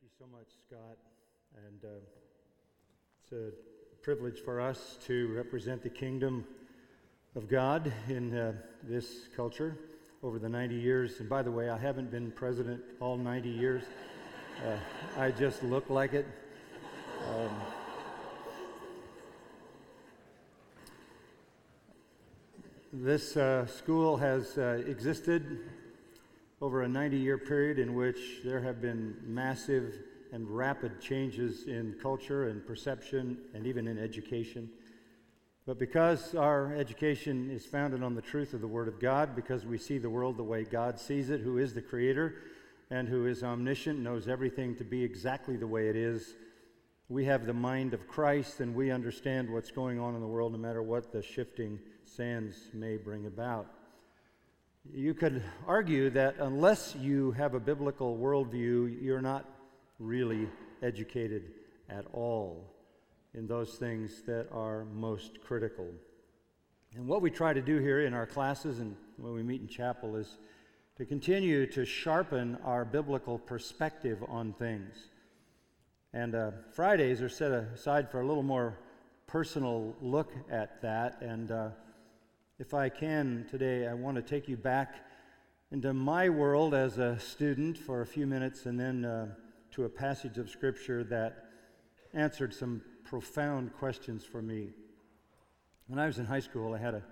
Thank you so much, Scott. And uh, it's a privilege for us to represent the kingdom of God in uh, this culture over the 90 years. And by the way, I haven't been president all 90 years, uh, I just look like it. Um, this uh, school has uh, existed over a 90 year period in which there have been massive and rapid changes in culture and perception and even in education. But because our education is founded on the truth of the Word of God, because we see the world the way God sees it, who is the Creator and who is omniscient, knows everything to be exactly the way it is, we have the mind of Christ and we understand what's going on in the world no matter what the shifting sands may bring about. You could argue that unless you have a biblical worldview, you're not really educated at all in those things that are most critical. And what we try to do here in our classes and when we meet in chapel is to continue to sharpen our biblical perspective on things. And uh, Fridays are set aside for a little more personal look at that. And uh, if I can today, I want to take you back into my world as a student for a few minutes and then uh, to a passage of Scripture that answered some profound questions for me. When I was in high school, I had a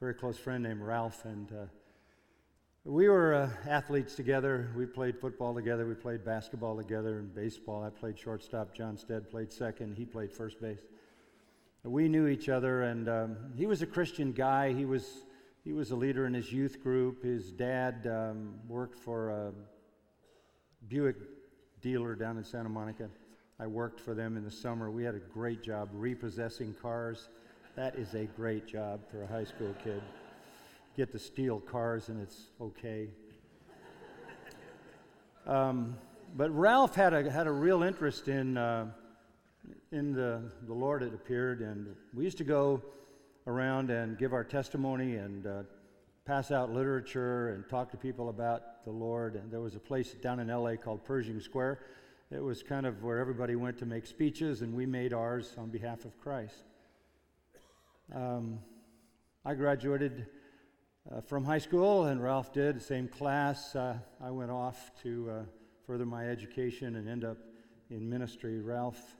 very close friend named Ralph, and uh, we were uh, athletes together. We played football together, we played basketball together, and baseball. I played shortstop, John Stead played second, he played first base we knew each other, and um, he was a Christian guy. He was, he was a leader in his youth group. His dad um, worked for a Buick dealer down in Santa Monica. I worked for them in the summer. We had a great job repossessing cars. That is a great job for a high school kid. Get to steal cars, and it's okay. Um, but Ralph had a, had a real interest in. Uh, in the, the Lord it appeared, and we used to go around and give our testimony and uh, pass out literature and talk to people about the Lord. And there was a place down in LA called Pershing Square. It was kind of where everybody went to make speeches, and we made ours on behalf of Christ. Um, I graduated uh, from high school, and Ralph did, the same class. Uh, I went off to uh, further my education and end up in ministry. Ralph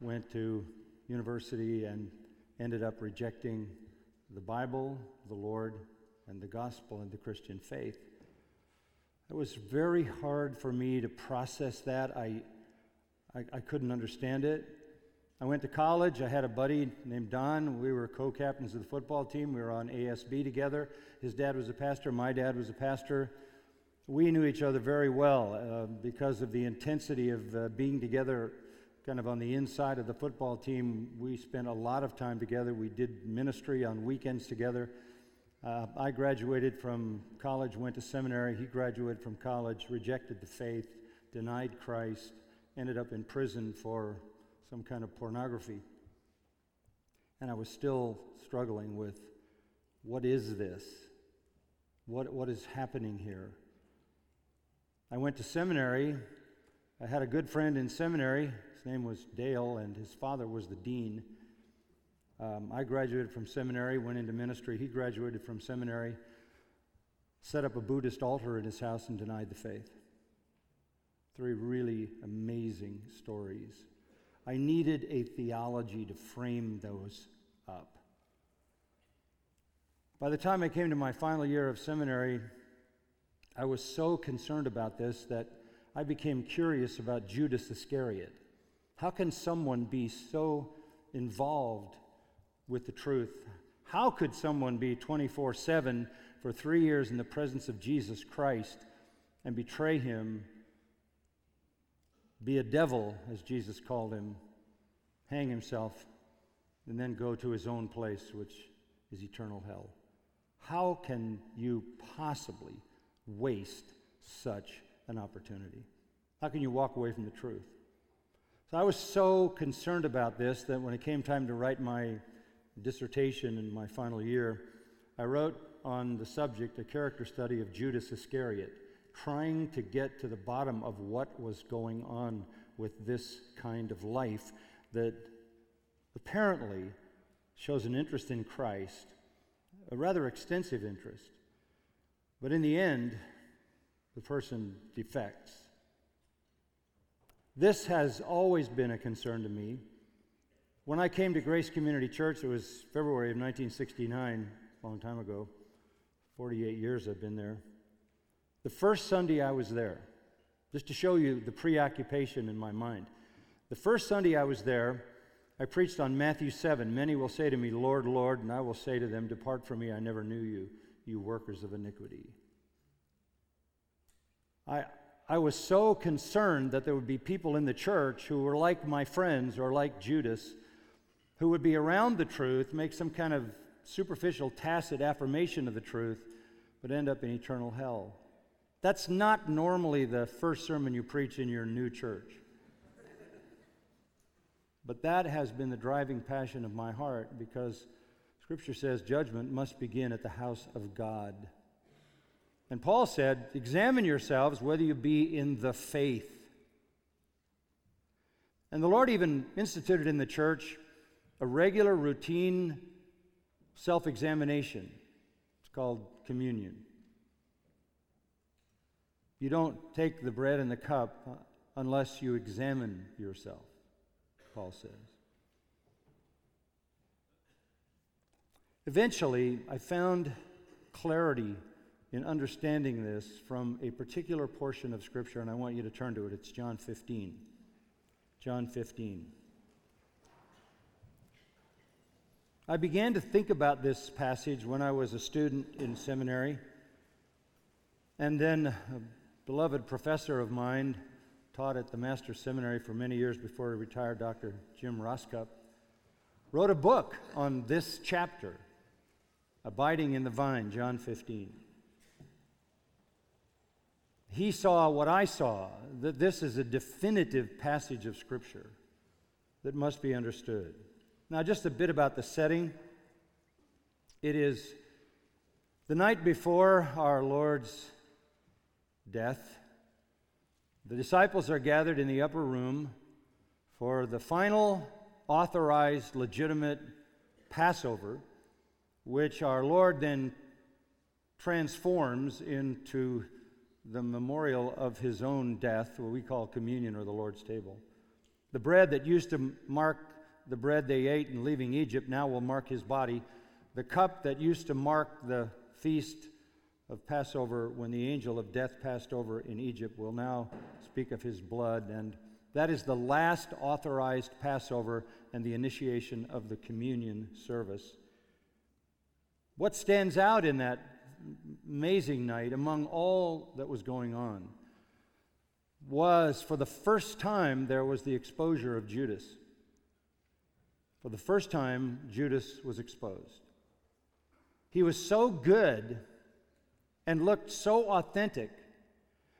went to university and ended up rejecting the Bible, the Lord, and the gospel and the Christian faith. It was very hard for me to process that. I, I, I couldn't understand it. I went to college. I had a buddy named Don. We were co captains of the football team. We were on ASB together. His dad was a pastor, my dad was a pastor. We knew each other very well uh, because of the intensity of uh, being together kind of on the inside of the football team, we spent a lot of time together. We did ministry on weekends together. Uh, I graduated from college, went to seminary. He graduated from college, rejected the faith, denied Christ, ended up in prison for some kind of pornography. And I was still struggling with what is this? What, what is happening here? I went to seminary. I had a good friend in seminary his name was Dale, and his father was the dean. Um, I graduated from seminary, went into ministry. He graduated from seminary, set up a Buddhist altar in his house, and denied the faith. Three really amazing stories. I needed a theology to frame those up. By the time I came to my final year of seminary, I was so concerned about this that I became curious about Judas Iscariot. How can someone be so involved with the truth? How could someone be 24 7 for three years in the presence of Jesus Christ and betray him, be a devil, as Jesus called him, hang himself, and then go to his own place, which is eternal hell? How can you possibly waste such an opportunity? How can you walk away from the truth? So I was so concerned about this that when it came time to write my dissertation in my final year, I wrote on the subject a character study of Judas Iscariot. trying to get to the bottom of what was going on with this kind of life that apparently shows an interest in Christ, a rather extensive interest. But in the end, the person defects. This has always been a concern to me. When I came to Grace Community Church, it was February of 1969, a long time ago. 48 years I've been there. The first Sunday I was there, just to show you the preoccupation in my mind. The first Sunday I was there, I preached on Matthew 7. Many will say to me, Lord, Lord, and I will say to them, Depart from me, I never knew you, you workers of iniquity. I, I was so concerned that there would be people in the church who were like my friends or like Judas, who would be around the truth, make some kind of superficial, tacit affirmation of the truth, but end up in eternal hell. That's not normally the first sermon you preach in your new church. But that has been the driving passion of my heart because Scripture says judgment must begin at the house of God. And Paul said, Examine yourselves whether you be in the faith. And the Lord even instituted in the church a regular routine self examination. It's called communion. You don't take the bread and the cup unless you examine yourself, Paul says. Eventually, I found clarity in understanding this from a particular portion of Scripture, and I want you to turn to it. It's John 15. John 15. I began to think about this passage when I was a student in seminary. And then a beloved professor of mine taught at the Master's Seminary for many years before he retired, Dr. Jim Rosscup, wrote a book on this chapter, Abiding in the Vine, John 15. He saw what I saw, that this is a definitive passage of Scripture that must be understood. Now, just a bit about the setting. It is the night before our Lord's death. The disciples are gathered in the upper room for the final authorized, legitimate Passover, which our Lord then transforms into the memorial of his own death, what we call communion or the Lord's table. The bread that used to mark the bread they ate in leaving Egypt now will mark his body. The cup that used to mark the feast of Passover when the angel of death passed over in Egypt will now speak of his blood. And that is the last authorized Passover and the initiation of the communion service. What stands out in that amazing night among all that was going on was for the first time there was the exposure of Judas. For the first time, Judas was exposed. He was so good and looked so authentic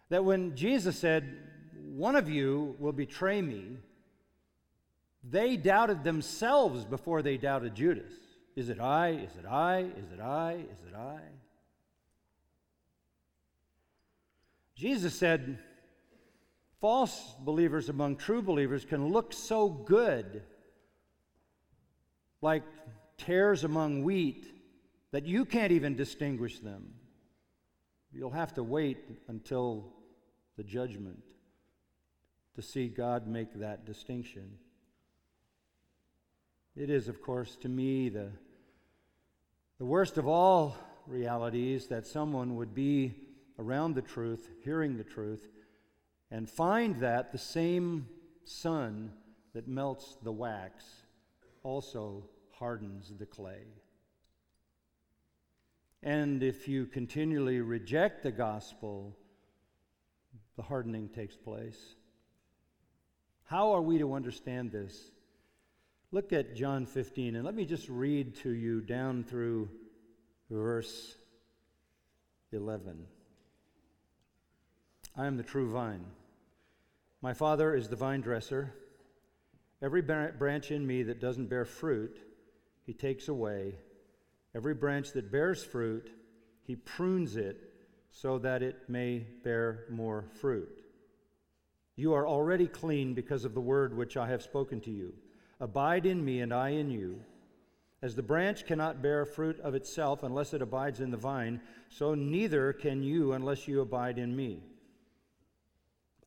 that when Jesus said, One of you will betray me, they doubted themselves before they doubted Judas. Is it I? Is it I? Is it I? Is it I? Jesus said, False believers among true believers can look so good like tares among wheat that you can't even distinguish them. You'll have to wait until the judgment to see God make that distinction. It is, of course, to me the, the worst of all realities that someone would be around the truth, hearing the truth, and find that the same sun that melts the wax also hardens the clay. And if you continually reject the gospel, the hardening takes place. How are we to understand this? Look at John 15, and let me just read to you down through verse 11. I am the true vine. My Father is the vine dresser. Every branch in me that doesn't bear fruit, he takes away. Every branch that bears fruit, he prunes it so that it may bear more fruit. You are already clean because of the word which I have spoken to you. Abide in me, and I in you. As the branch cannot bear fruit of itself unless it abides in the vine, so neither can you unless you abide in me.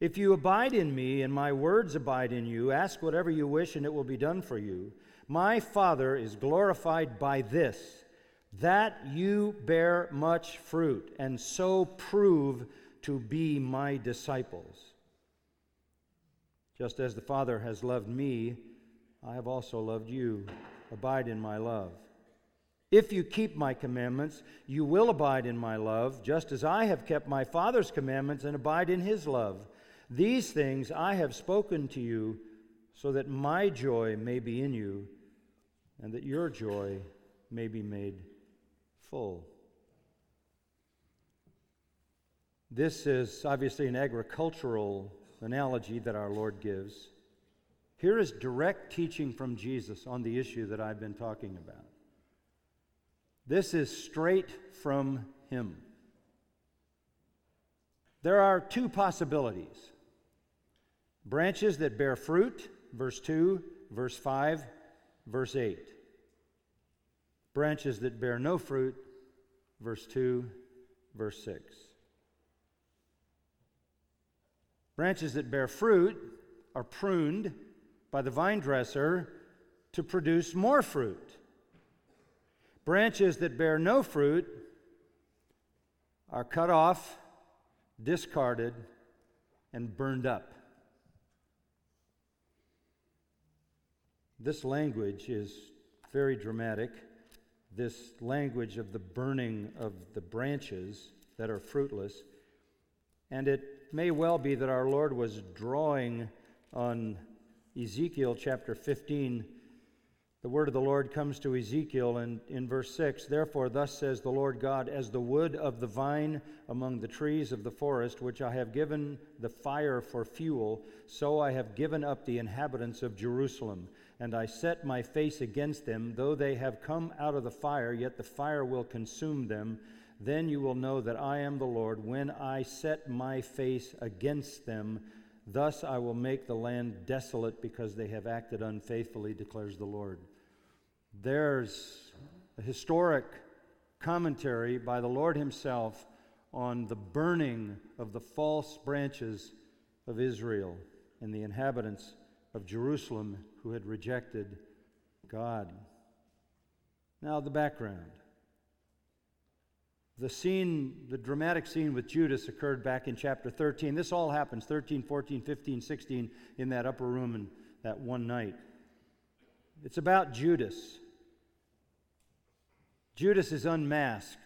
If you abide in me, and my words abide in you, ask whatever you wish, and it will be done for you. My Father is glorified by this, that you bear much fruit, and so prove to be my disciples. Just as the Father has loved me, I have also loved you. Abide in my love. If you keep my commandments, you will abide in my love, just as I have kept my Father's commandments and abide in his love. These things I have spoken to you, so that my joy may be in you, and that your joy may be made full. This is obviously an agricultural analogy that our Lord gives. Here is direct teaching from Jesus on the issue that I've been talking about. This is straight from Him. There are two possibilities branches that bear fruit, verse 2, verse 5, verse 8. Branches that bear no fruit, verse 2, verse 6. Branches that bear fruit are pruned by the vine dresser to produce more fruit. Branches that bear no fruit are cut off, discarded, and burned up. This language is very dramatic. This language of the burning of the branches that are fruitless. And it may well be that our Lord was drawing on Ezekiel chapter 15. The word of the Lord comes to Ezekiel in, in verse 6 Therefore, thus says the Lord God, as the wood of the vine among the trees of the forest, which I have given the fire for fuel, so I have given up the inhabitants of Jerusalem. And I set my face against them. Though they have come out of the fire, yet the fire will consume them then you will know that I am the Lord when I set my face against them. Thus I will make the land desolate because they have acted unfaithfully, declares the Lord. There's a historic commentary by the Lord Himself on the burning of the false branches of Israel and the inhabitants of Jerusalem who had rejected God. Now, the background. The scene, the dramatic scene with Judas occurred back in chapter 13. This all happens 13, 14, 15, 16 in that upper room in that one night. It's about Judas. Judas is unmasked.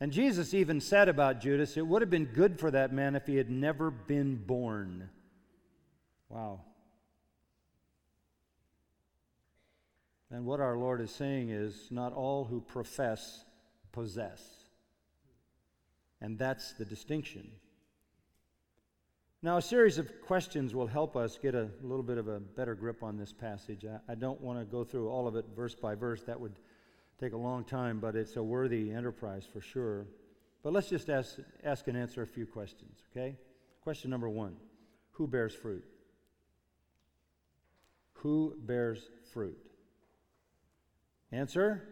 And Jesus even said about Judas, it would have been good for that man if he had never been born. Wow. And what our Lord is saying is not all who profess possess. And that's the distinction. Now, a series of questions will help us get a little bit of a better grip on this passage. I, I don't want to go through all of it verse by verse. That would take a long time, but it's a worthy enterprise for sure. But let's just ask, ask and answer a few questions, okay? Question number one Who bears fruit? Who bears fruit? Answer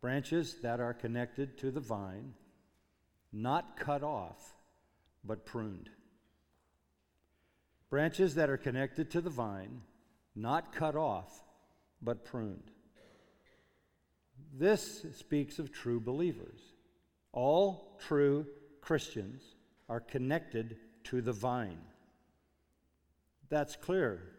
Branches that are connected to the vine not cut off, but pruned. Branches that are connected to the vine, not cut off, but pruned. This speaks of true believers. All true Christians are connected to the vine. That's clear.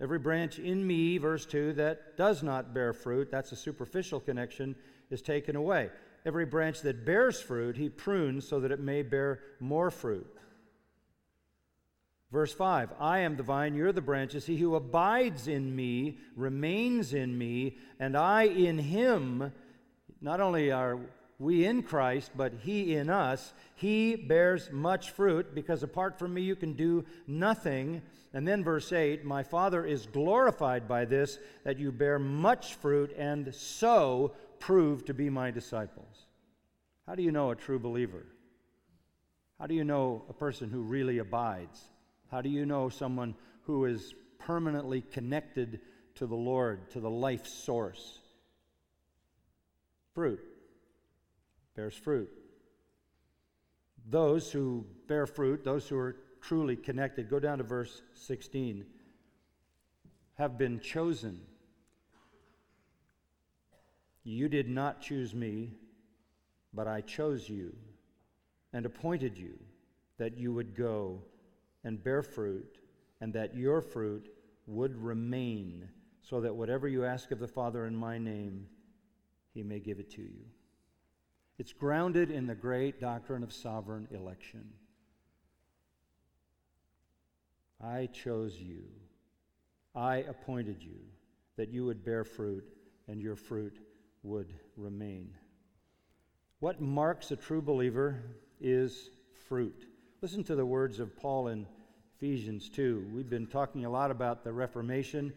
Every branch in me, verse 2, that does not bear fruit, that's a superficial connection, is taken away. Every branch that bears fruit, he prunes so that it may bear more fruit. Verse 5 I am the vine, you're the branches. He who abides in me remains in me, and I in him. Not only are we in Christ, but he in us. He bears much fruit, because apart from me you can do nothing. And then verse 8 My Father is glorified by this, that you bear much fruit, and so prove to be my disciples. How do you know a true believer? How do you know a person who really abides? How do you know someone who is permanently connected to the Lord, to the life source? Fruit bears fruit. Those who bear fruit, those who are truly connected, go down to verse 16, have been chosen. You did not choose me, but I chose you and appointed you that you would go and bear fruit, and that your fruit would remain, so that whatever you ask of the Father in my name, he may give it to you. It's grounded in the great doctrine of sovereign election. I chose you. I appointed you that you would bear fruit and your fruit would remain. What marks a true believer is fruit. Listen to the words of Paul in Ephesians 2. We've been talking a lot about the Reformation,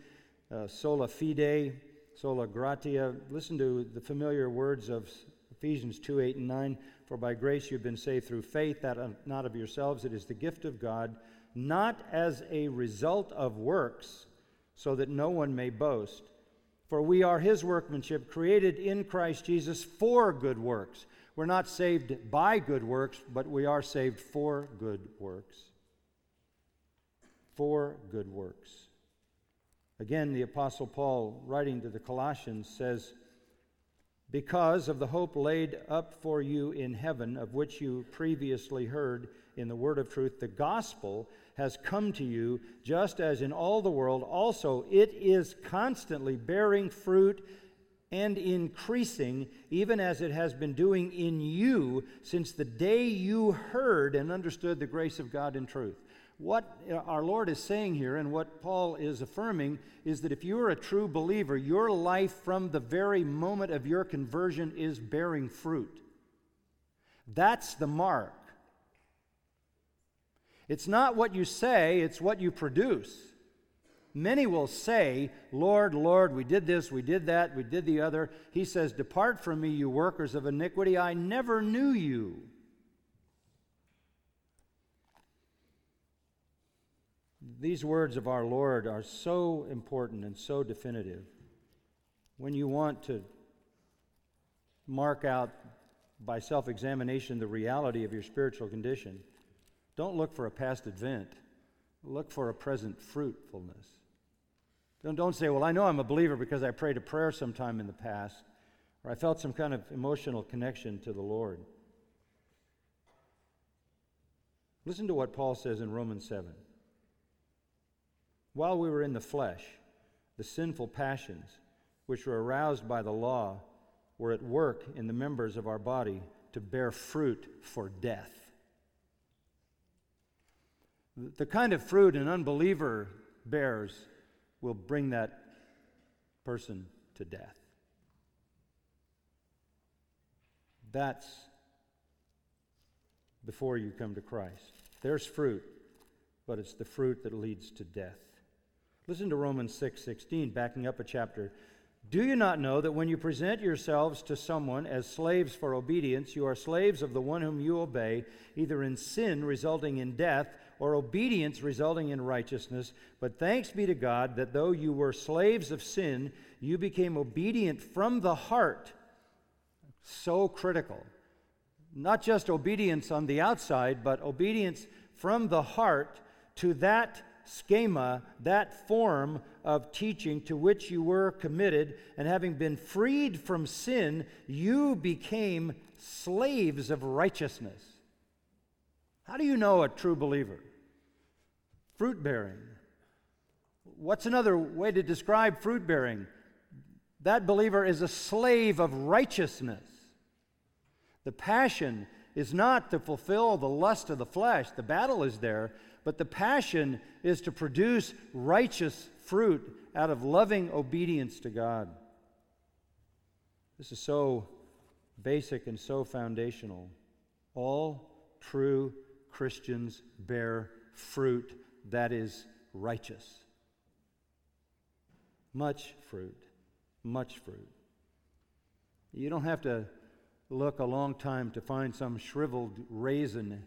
uh, sola fide, sola gratia. Listen to the familiar words of Ephesians 2 8 and 9. For by grace you've been saved through faith, that not of yourselves, it is the gift of God, not as a result of works, so that no one may boast. For we are his workmanship, created in Christ Jesus for good works we're not saved by good works, but we are saved for good works. For good works. Again, the Apostle Paul, writing to the Colossians, says, Because of the hope laid up for you in heaven, of which you previously heard in the word of truth, the gospel has come to you, just as in all the world also it is constantly bearing fruit and increasing, even as it has been doing in you since the day you heard and understood the grace of God in truth. What our Lord is saying here, and what Paul is affirming, is that if you are a true believer, your life from the very moment of your conversion is bearing fruit. That's the mark. It's not what you say, it's what you produce. Many will say, Lord, Lord, we did this, we did that, we did the other. He says, Depart from me, you workers of iniquity, I never knew you. These words of our Lord are so important and so definitive. When you want to mark out by self examination the reality of your spiritual condition, don't look for a past event, look for a present fruitfulness. Don't, don't say, well, I know I'm a believer because I prayed a prayer sometime in the past, or I felt some kind of emotional connection to the Lord. Listen to what Paul says in Romans 7. While we were in the flesh, the sinful passions, which were aroused by the law, were at work in the members of our body to bear fruit for death. The kind of fruit an unbeliever bears will bring that person to death. That's before you come to Christ. There's fruit, but it's the fruit that leads to death. Listen to Romans 6 backing up a chapter. Do you not know that when you present yourselves to someone as slaves for obedience, you are slaves of the one whom you obey, either in sin resulting in death or obedience resulting in righteousness. But thanks be to God that though you were slaves of sin, you became obedient from the heart. So critical. Not just obedience on the outside, but obedience from the heart to that schema, that form of teaching to which you were committed, and having been freed from sin, you became slaves of righteousness. How do you know a true believer? Fruit bearing. What's another way to describe fruit bearing? That believer is a slave of righteousness. The passion is not to fulfill the lust of the flesh, the battle is there, but the passion is to produce righteous fruit out of loving obedience to God. This is so basic and so foundational. All true Christians bear fruit that is righteous. Much fruit. Much fruit. You don't have to look a long time to find some shriveled raisin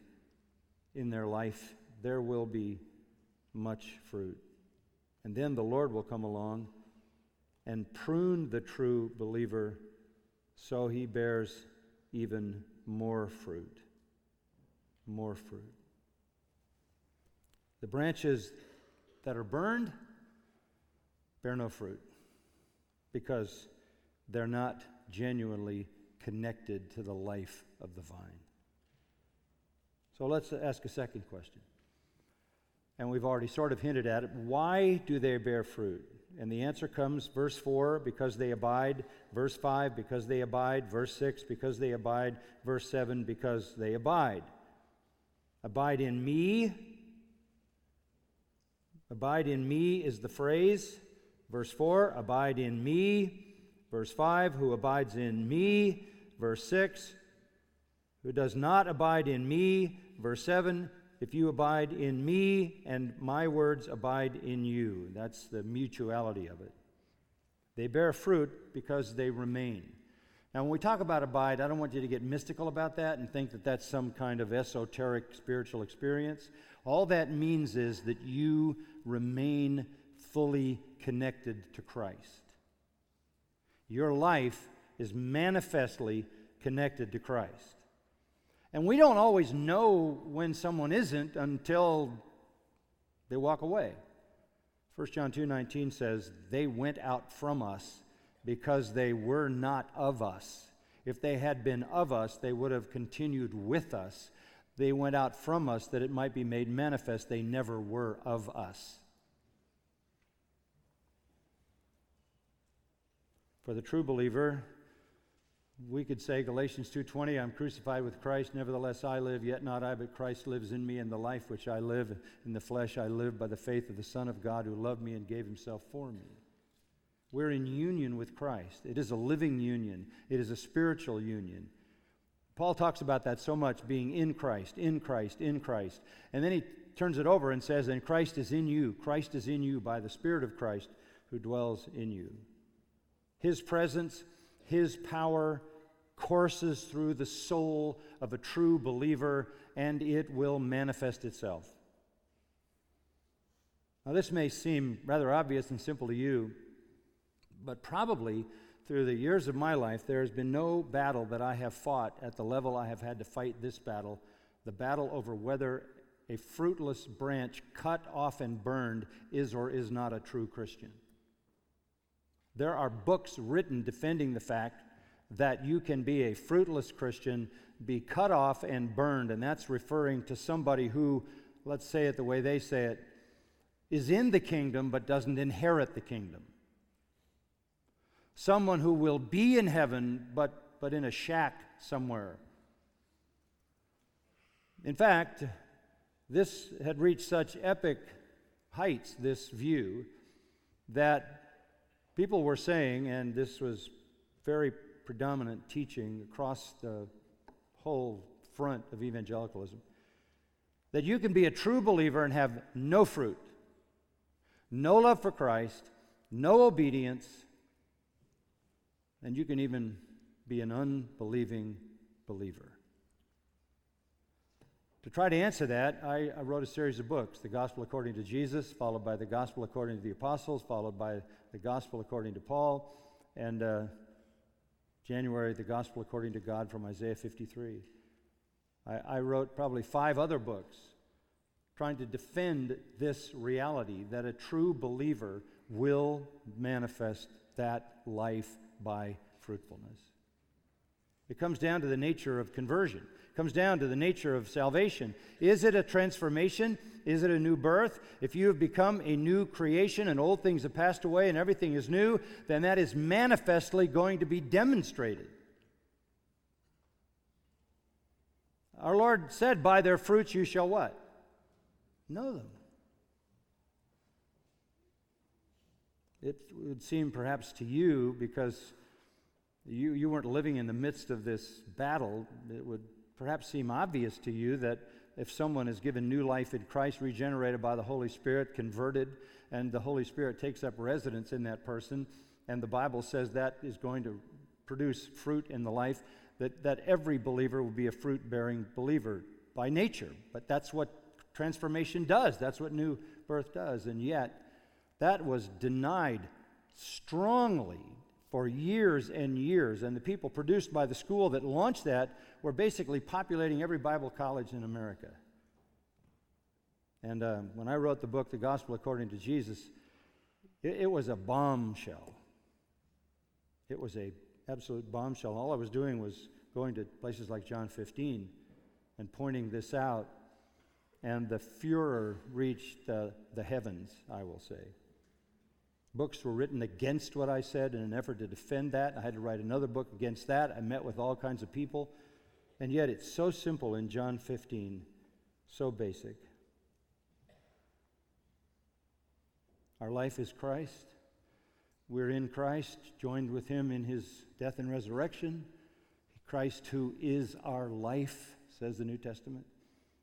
in their life. There will be much fruit. And then the Lord will come along and prune the true believer so he bears even more fruit. More fruit. The branches that are burned bear no fruit because they're not genuinely connected to the life of the vine. So let's ask a second question. And we've already sort of hinted at it. Why do they bear fruit? And the answer comes verse 4 because they abide, verse 5 because they abide, verse 6 because they abide, verse 7 because they abide. Abide in me. Abide in me is the phrase. Verse 4 Abide in me. Verse 5 Who abides in me. Verse 6 Who does not abide in me. Verse 7 if you abide in me and my words abide in you. That's the mutuality of it. They bear fruit because they remain. Now, when we talk about abide, I don't want you to get mystical about that and think that that's some kind of esoteric spiritual experience. All that means is that you remain fully connected to Christ. Your life is manifestly connected to Christ. And we don't always know when someone isn't until they walk away. 1 John 2:19 says, "They went out from us because they were not of us. If they had been of us, they would have continued with us. They went out from us that it might be made manifest they never were of us." For the true believer, we could say Galatians 2:20 I'm crucified with Christ nevertheless I live yet not I but Christ lives in me and the life which I live in the flesh I live by the faith of the son of God who loved me and gave himself for me. We're in union with Christ. It is a living union. It is a spiritual union. Paul talks about that so much being in Christ, in Christ, in Christ. And then he turns it over and says, And Christ is in you. Christ is in you by the Spirit of Christ who dwells in you. His presence his power courses through the soul of a true believer, and it will manifest itself. Now, this may seem rather obvious and simple to you, but probably through the years of my life, there has been no battle that I have fought at the level I have had to fight this battle the battle over whether a fruitless branch cut off and burned is or is not a true Christian. There are books written defending the fact that you can be a fruitless Christian, be cut off and burned, and that's referring to somebody who, let's say it the way they say it, is in the kingdom but doesn't inherit the kingdom. Someone who will be in heaven but, but in a shack somewhere. In fact, this had reached such epic heights, this view, that People were saying, and this was very predominant teaching across the whole front of evangelicalism, that you can be a true believer and have no fruit, no love for Christ, no obedience, and you can even be an unbelieving believer. To try to answer that, I, I, wrote a series of books The Gospel According to Jesus, followed by The Gospel According to the Apostles, followed by The Gospel According to Paul, and uh, January, The Gospel According to God from Isaiah 53. I, I wrote probably five other books trying to defend this reality that a true believer will manifest that life by fruitfulness. It comes down to the nature of conversion comes down to the nature of salvation. Is it a transformation? Is it a new birth? If you have become a new creation and old things have passed away and everything is new, then that is manifestly going to be demonstrated. Our Lord said, By their fruits you shall what? know them. It would seem perhaps to you, because you, you weren't living in the midst of this battle, it would perhaps seem obvious to you that if someone is given new life in Christ, regenerated by the Holy Spirit, converted, and the Holy Spirit takes up residence in that person, and the Bible says that is going to produce fruit in the life, that, that every believer will be a fruit bearing believer by nature. But that's what transformation does, that's what new birth does. And yet, that was denied strongly for years and years. And the people produced by the school that launched that were basically populating every Bible college in America. And uh, when I wrote the book, The Gospel According to Jesus, it, it was a bombshell. It was a absolute bombshell. All I was doing was going to places like John 15 and pointing this out, and the furor reached the, the heavens, I will say. Books were written against what I said in an effort to defend that. I had to write another book against that. I met with all kinds of people. And yet it's so simple in John 15, so basic. Our life is Christ. We're in Christ, joined with Him in His death and resurrection. Christ, who is our life, says the New Testament.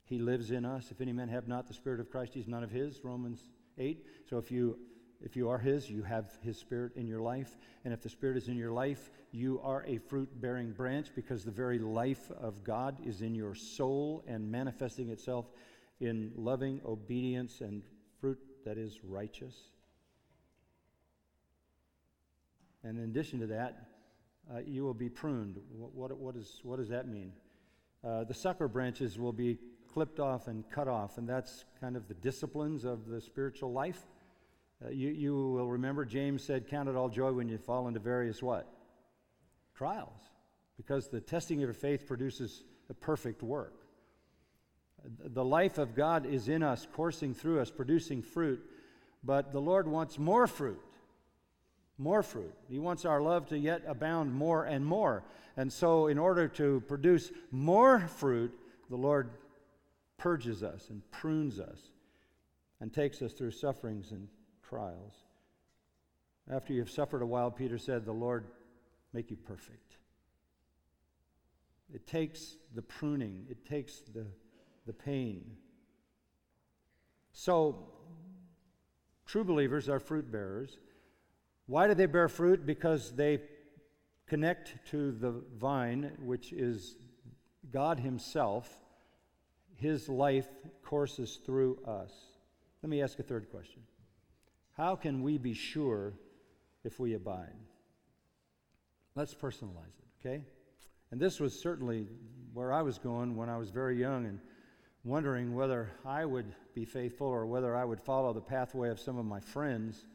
He lives in us. If any man have not the Spirit of Christ, he's none of his, Romans 8. So if you if you are His, you have His Spirit in your life. And if the Spirit is in your life, you are a fruit bearing branch because the very life of God is in your soul and manifesting itself in loving obedience and fruit that is righteous. And in addition to that, uh, you will be pruned. What, what, what, is, what does that mean? Uh, the sucker branches will be clipped off and cut off, and that's kind of the disciplines of the spiritual life. Uh, you, you will remember James said, Count it all joy when you fall into various what? Trials. Because the testing of your faith produces a perfect work. The life of God is in us, coursing through us, producing fruit, but the Lord wants more fruit. More fruit. He wants our love to yet abound more and more. And so, in order to produce more fruit, the Lord purges us and prunes us and takes us through sufferings and trials. After you've suffered a while, Peter said, the Lord make you perfect. It takes the pruning, it takes the, the pain. So, true believers are fruit bearers. Why do they bear fruit? Because they connect to the vine, which is God Himself. His life courses through us. Let me ask a third question how can we be sure if we abide? Let's personalize it, okay? And this was certainly where I was going when I was very young and wondering whether I would be faithful or whether I would follow the pathway of some of my friends.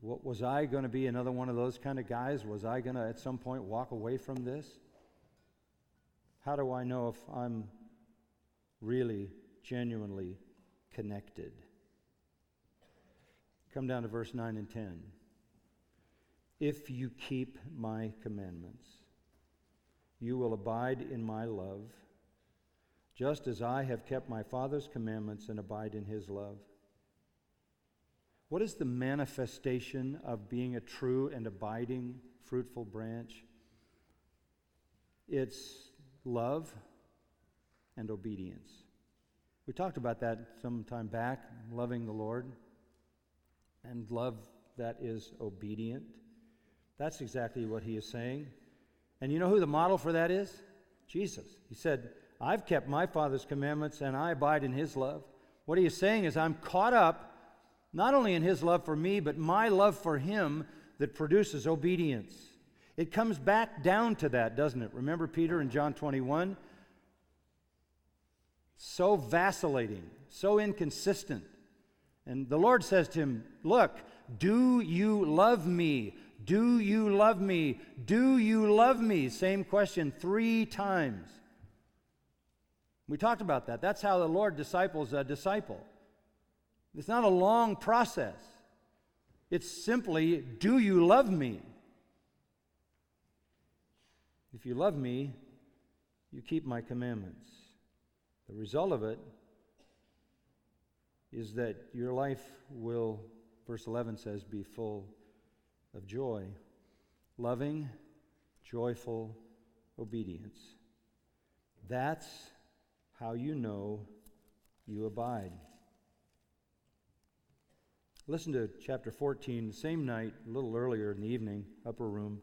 What, was I going to be another one of those kind of guys? Was I going to at some point walk away from this? How do I know if I'm really, genuinely connected? Come down to verse 9 and 10. If you keep my commandments, you will abide in my love, just as I have kept my Father's commandments and abide in his love. What is the manifestation of being a true and abiding, fruitful branch? It's love and obedience. We talked about that some time back, loving the Lord and love that is obedient. That's exactly what he is saying. And you know who the model for that is? Jesus. He said, I've kept my Father's commandments and I abide in his love. What he is saying is, I'm caught up not only in his love for me, but my love for him that produces obedience. It comes back down to that, doesn't it? Remember Peter in John 21? So vacillating, so inconsistent. And the Lord says to him, Look, do you love me? Do you love me? Do you love me? Same question three times. We talked about that. That's how the Lord disciples a disciple. It's not a long process, it's simply, Do you love me? If you love me, you keep my commandments. The result of it is that your life will, verse 11 says, be full of joy, loving, joyful obedience. That's how you know you abide. Listen to chapter 14, the same night, a little earlier in the evening, upper room.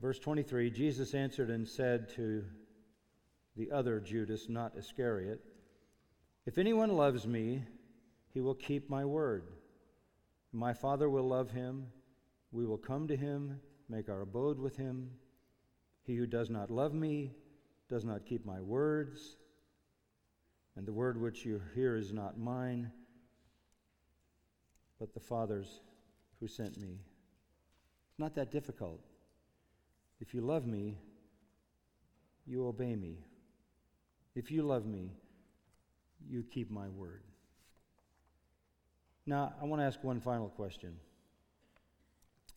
Verse 23 Jesus answered and said to the other Judas, not Iscariot, If anyone loves me, he will keep my word. My Father will love him. We will come to him, make our abode with him. He who does not love me does not keep my words, and the word which you hear is not mine but the Father's who sent me. It's not that difficult. If you love me, you obey me. If you love me, you keep my word. Now, I want to ask one final question.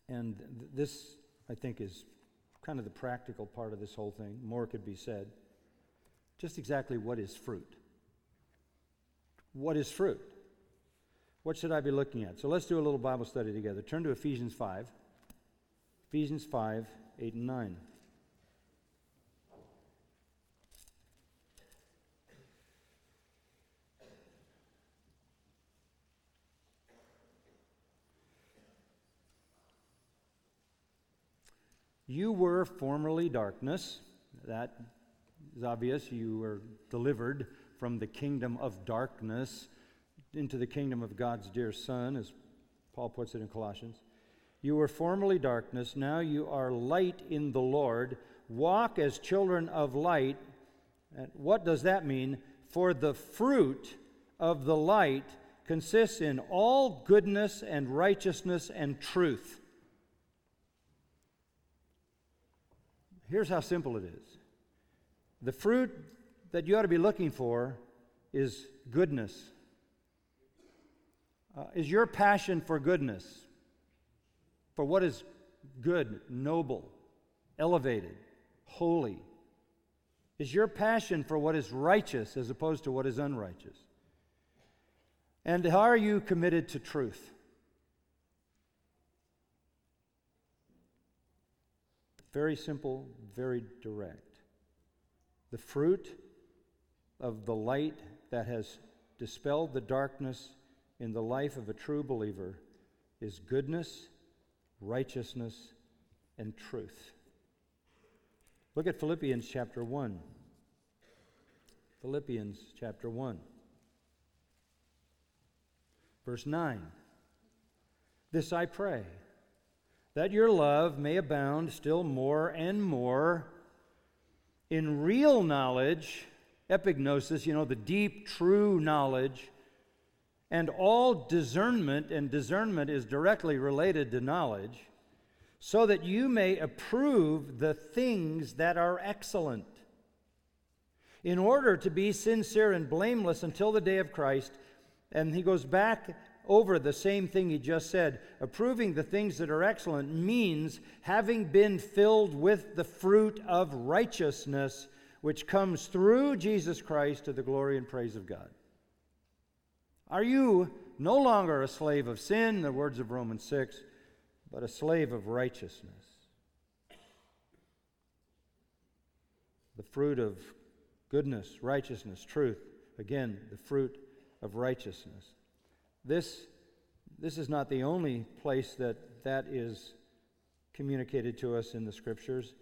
And th- this, I think, is kind of the practical part of this whole thing. More could be said. Just exactly what is fruit? What is fruit? What should I be looking at? So let's do a little Bible study together. Turn to Ephesians 5. Ephesians 5, 8 and 9. You were formerly darkness. That is obvious. You were delivered from the kingdom of darkness into the kingdom of God's dear Son, as Paul puts it in Colossians. You were formerly darkness, now you are light in the Lord. Walk as children of light. And what does that mean? For the fruit of the light consists in all goodness and righteousness and truth. Here's how simple it is the fruit that you ought to be looking for is goodness uh, is your passion for goodness, for what is good, noble, elevated, holy? Is your passion for what is righteous as opposed to what is unrighteous? And how are you committed to truth? Very simple, very direct. The fruit of the light that has dispelled the darkness in the life of a true believer is goodness, righteousness, and truth. Look at Philippians chapter 1. Philippians chapter 1. Verse 9. This I pray, that your love may abound still more and more in real knowledge, epignosis, you know, the deep, true knowledge and all discernment, and discernment is directly related to knowledge, so that you may approve the things that are excellent. In order to be sincere and blameless until the day of Christ, and he goes back over the same thing he just said. Approving the things that are excellent means having been filled with the fruit of righteousness, which comes through Jesus Christ to the glory and praise of God. Are you no longer a slave of sin, the words of Romans 6, but a slave of righteousness? The fruit of goodness, righteousness, truth. Again, the fruit of righteousness. This, this is not the only place that that is communicated to us in the scriptures.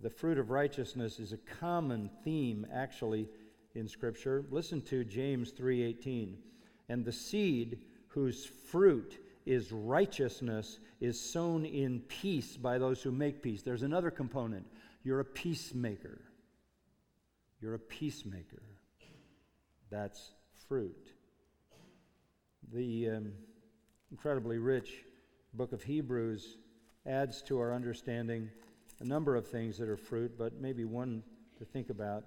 The fruit of righteousness is a common theme, actually, in Scripture. Listen to James 3:18 and the seed whose fruit is righteousness is sown in peace by those who make peace. There's another component. You're a peacemaker. You're a peacemaker. That's fruit. The um, incredibly rich book of Hebrews adds to our understanding a number of things that are fruit, but maybe one to think about.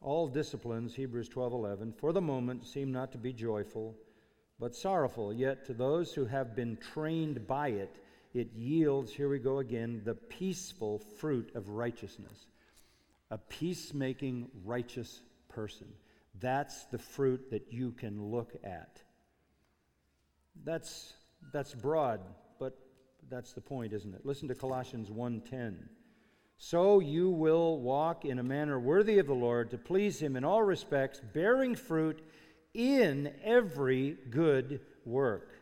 All disciplines, Hebrews 12:11, for the moment seem not to be joyful, but sorrowful, yet to those who have been trained by it, it yields, here we go again, the peaceful fruit of righteousness. A peacemaking, righteous person. That's the fruit that you can look at. That's, that's broad, but that's the point, isn't it? Listen to Colossians 1:10. So you will walk in a manner worthy of the Lord to please him in all respects, bearing fruit in every good work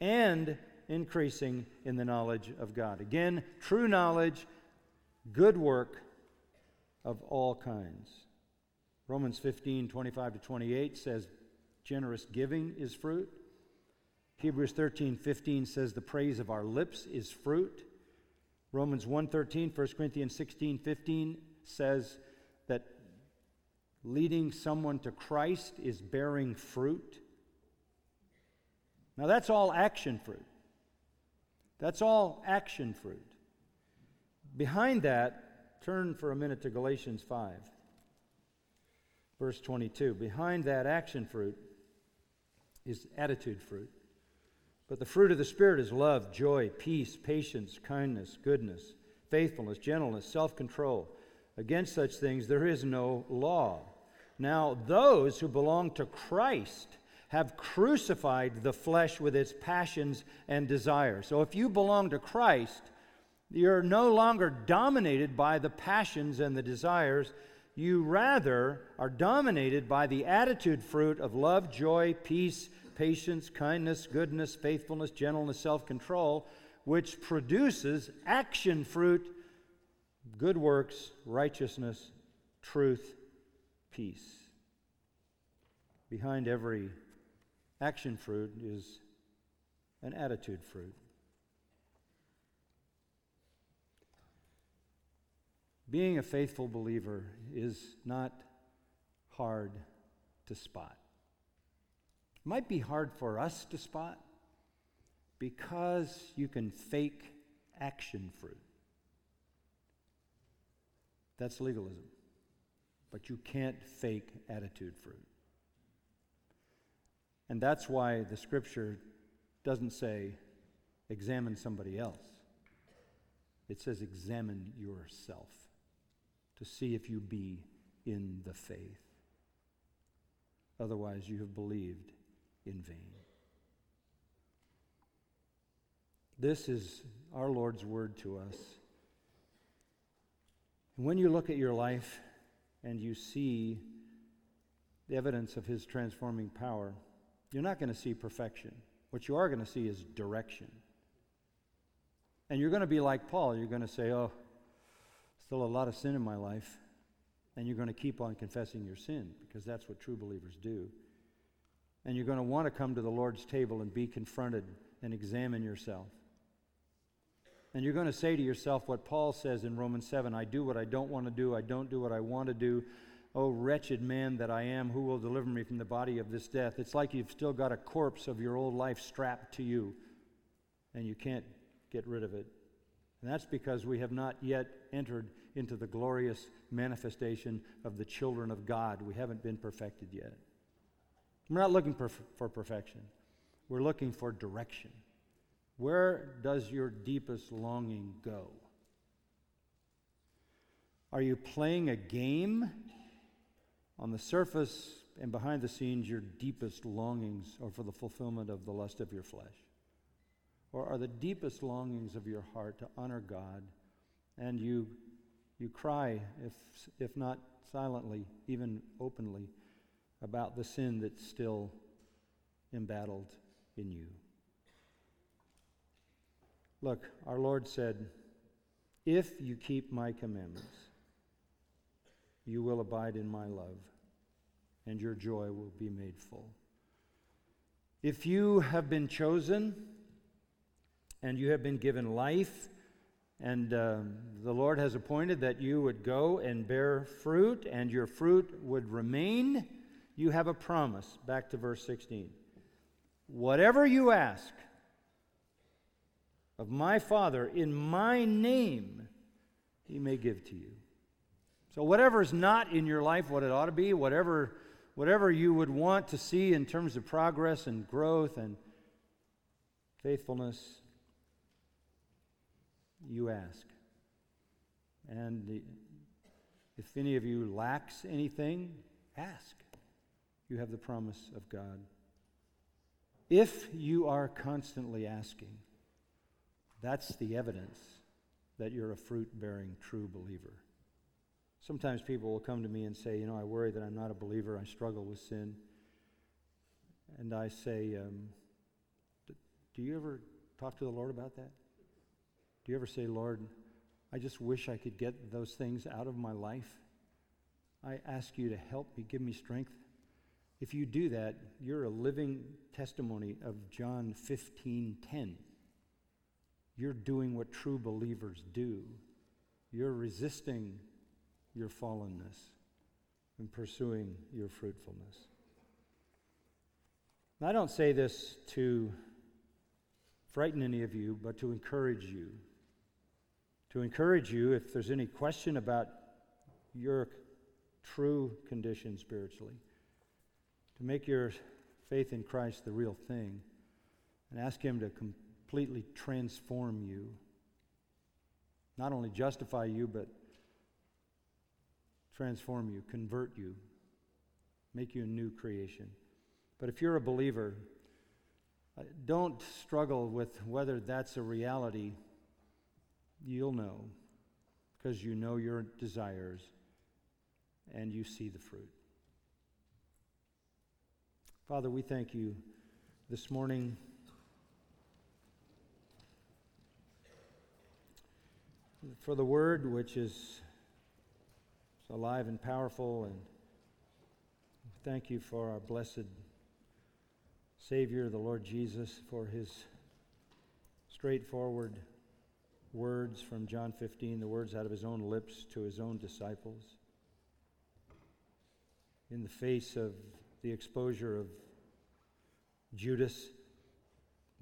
and increasing in the knowledge of God. Again, true knowledge, good work of all kinds. Romans 15, 25 to 28 says generous giving is fruit. Hebrews 13, 15 says the praise of our lips is fruit. Romans 1, 13, 1 Corinthians 16, 15 says that leading someone to Christ is bearing fruit. Now, that's all action fruit. That's all action fruit. Behind that, turn for a minute to Galatians 5, verse 22. Behind that action fruit is attitude fruit. But the fruit of the Spirit is love, joy, peace, patience, kindness, goodness, faithfulness, gentleness, self control. Against such things there is no law. Now, those who belong to Christ have crucified the flesh with its passions and desires. So if you belong to Christ, you're no longer dominated by the passions and the desires. You rather are dominated by the attitude fruit of love, joy, peace, patience, kindness, goodness, faithfulness, gentleness, self control, which produces action fruit, good works, righteousness, truth, peace. Behind every Action fruit is an attitude fruit. Being a faithful believer is not hard to spot. Might be hard for us to spot because you can fake action fruit. That's legalism. But you can't fake attitude fruit. And that's why the scripture doesn't say, examine somebody else. It says, examine yourself to see if you be in the faith. Otherwise, you have believed in vain. This is our Lord's word to us. And when you look at your life and you see the evidence of his transforming power, you're not going to see perfection. What you are going to see is direction. And you're going to be like Paul. You're going to say, Oh, still a lot of sin in my life. And you're going to keep on confessing your sin because that's what true believers do. And you're going to want to come to the Lord's table and be confronted and examine yourself. And you're going to say to yourself what Paul says in Romans 7 I do what I don't want to do, I don't do what I want to do. Oh, wretched man that I am, who will deliver me from the body of this death? It's like you've still got a corpse of your old life strapped to you, and you can't get rid of it. And that's because we have not yet entered into the glorious manifestation of the children of God. We haven't been perfected yet. We're not looking for, for perfection, we're looking for direction. Where does your deepest longing go? Are you playing a game on the surface and behind the scenes, your deepest longings are for the fulfillment of the lust of your flesh? Or are the deepest longings of your heart to honor God and you, you cry, if, if not silently, even openly, about the sin that's still embattled in you? Look, our Lord said, If you keep my commandments, you will abide in my love, and your joy will be made full. If you have been chosen and you have been given life, and uh, the Lord has appointed that you would go and bear fruit, and your fruit would remain, you have a promise. Back to verse 16. Whatever you ask of my Father in my name, he may give to you. So, whatever is not in your life what it ought to be, whatever, whatever you would want to see in terms of progress and growth and faithfulness, you ask. And if any of you lacks anything, ask. You have the promise of God. If you are constantly asking, that's the evidence that you're a fruit bearing true believer. Sometimes people will come to me and say, You know, I worry that I'm not a believer, I struggle with sin. And I say, um, Do you ever talk to the Lord about that? Do you ever say, Lord, I just wish I could get those things out of my life? I ask you to help me, give me strength. If you do that, you're a living testimony of John 15 10. You're doing what true believers do. You're resisting your fallenness and pursuing your fruitfulness. I don't say this to frighten any of you, but to encourage you. To encourage you if there's any question about your true condition spiritually, make your faith in Christ the real thing, and ask Him to completely transform you. Not only justify you, but transform you, convert you, make you a new creation. But if you're a believer, uh, don't struggle with whether that's a reality. You'll know because you know your desires and you see the fruit. Father, we thank you this morning. For the word which is alive and powerful, and thank you for our blessed Savior, the Lord Jesus, for his straightforward words from John 15, the words out of his own lips to his own disciples. In the face of the exposure of Judas,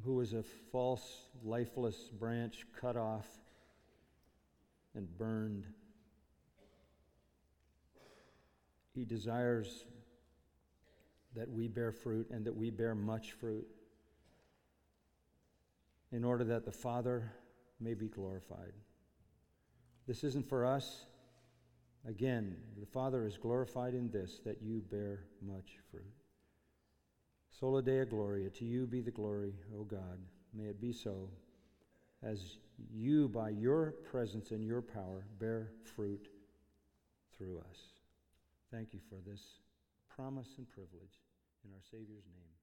who was a false, lifeless branch cut off and burned. He desires that we bear fruit and that we bear much fruit in order that the Father may be glorified. This isn't for us. Again, the Father is glorified in this, that you bear much fruit. Soli Deo Gloria, to you be the glory, O God. May it be so, as you, by your presence and your power, bear fruit through us. Thank you for this promise and privilege in our Savior's name.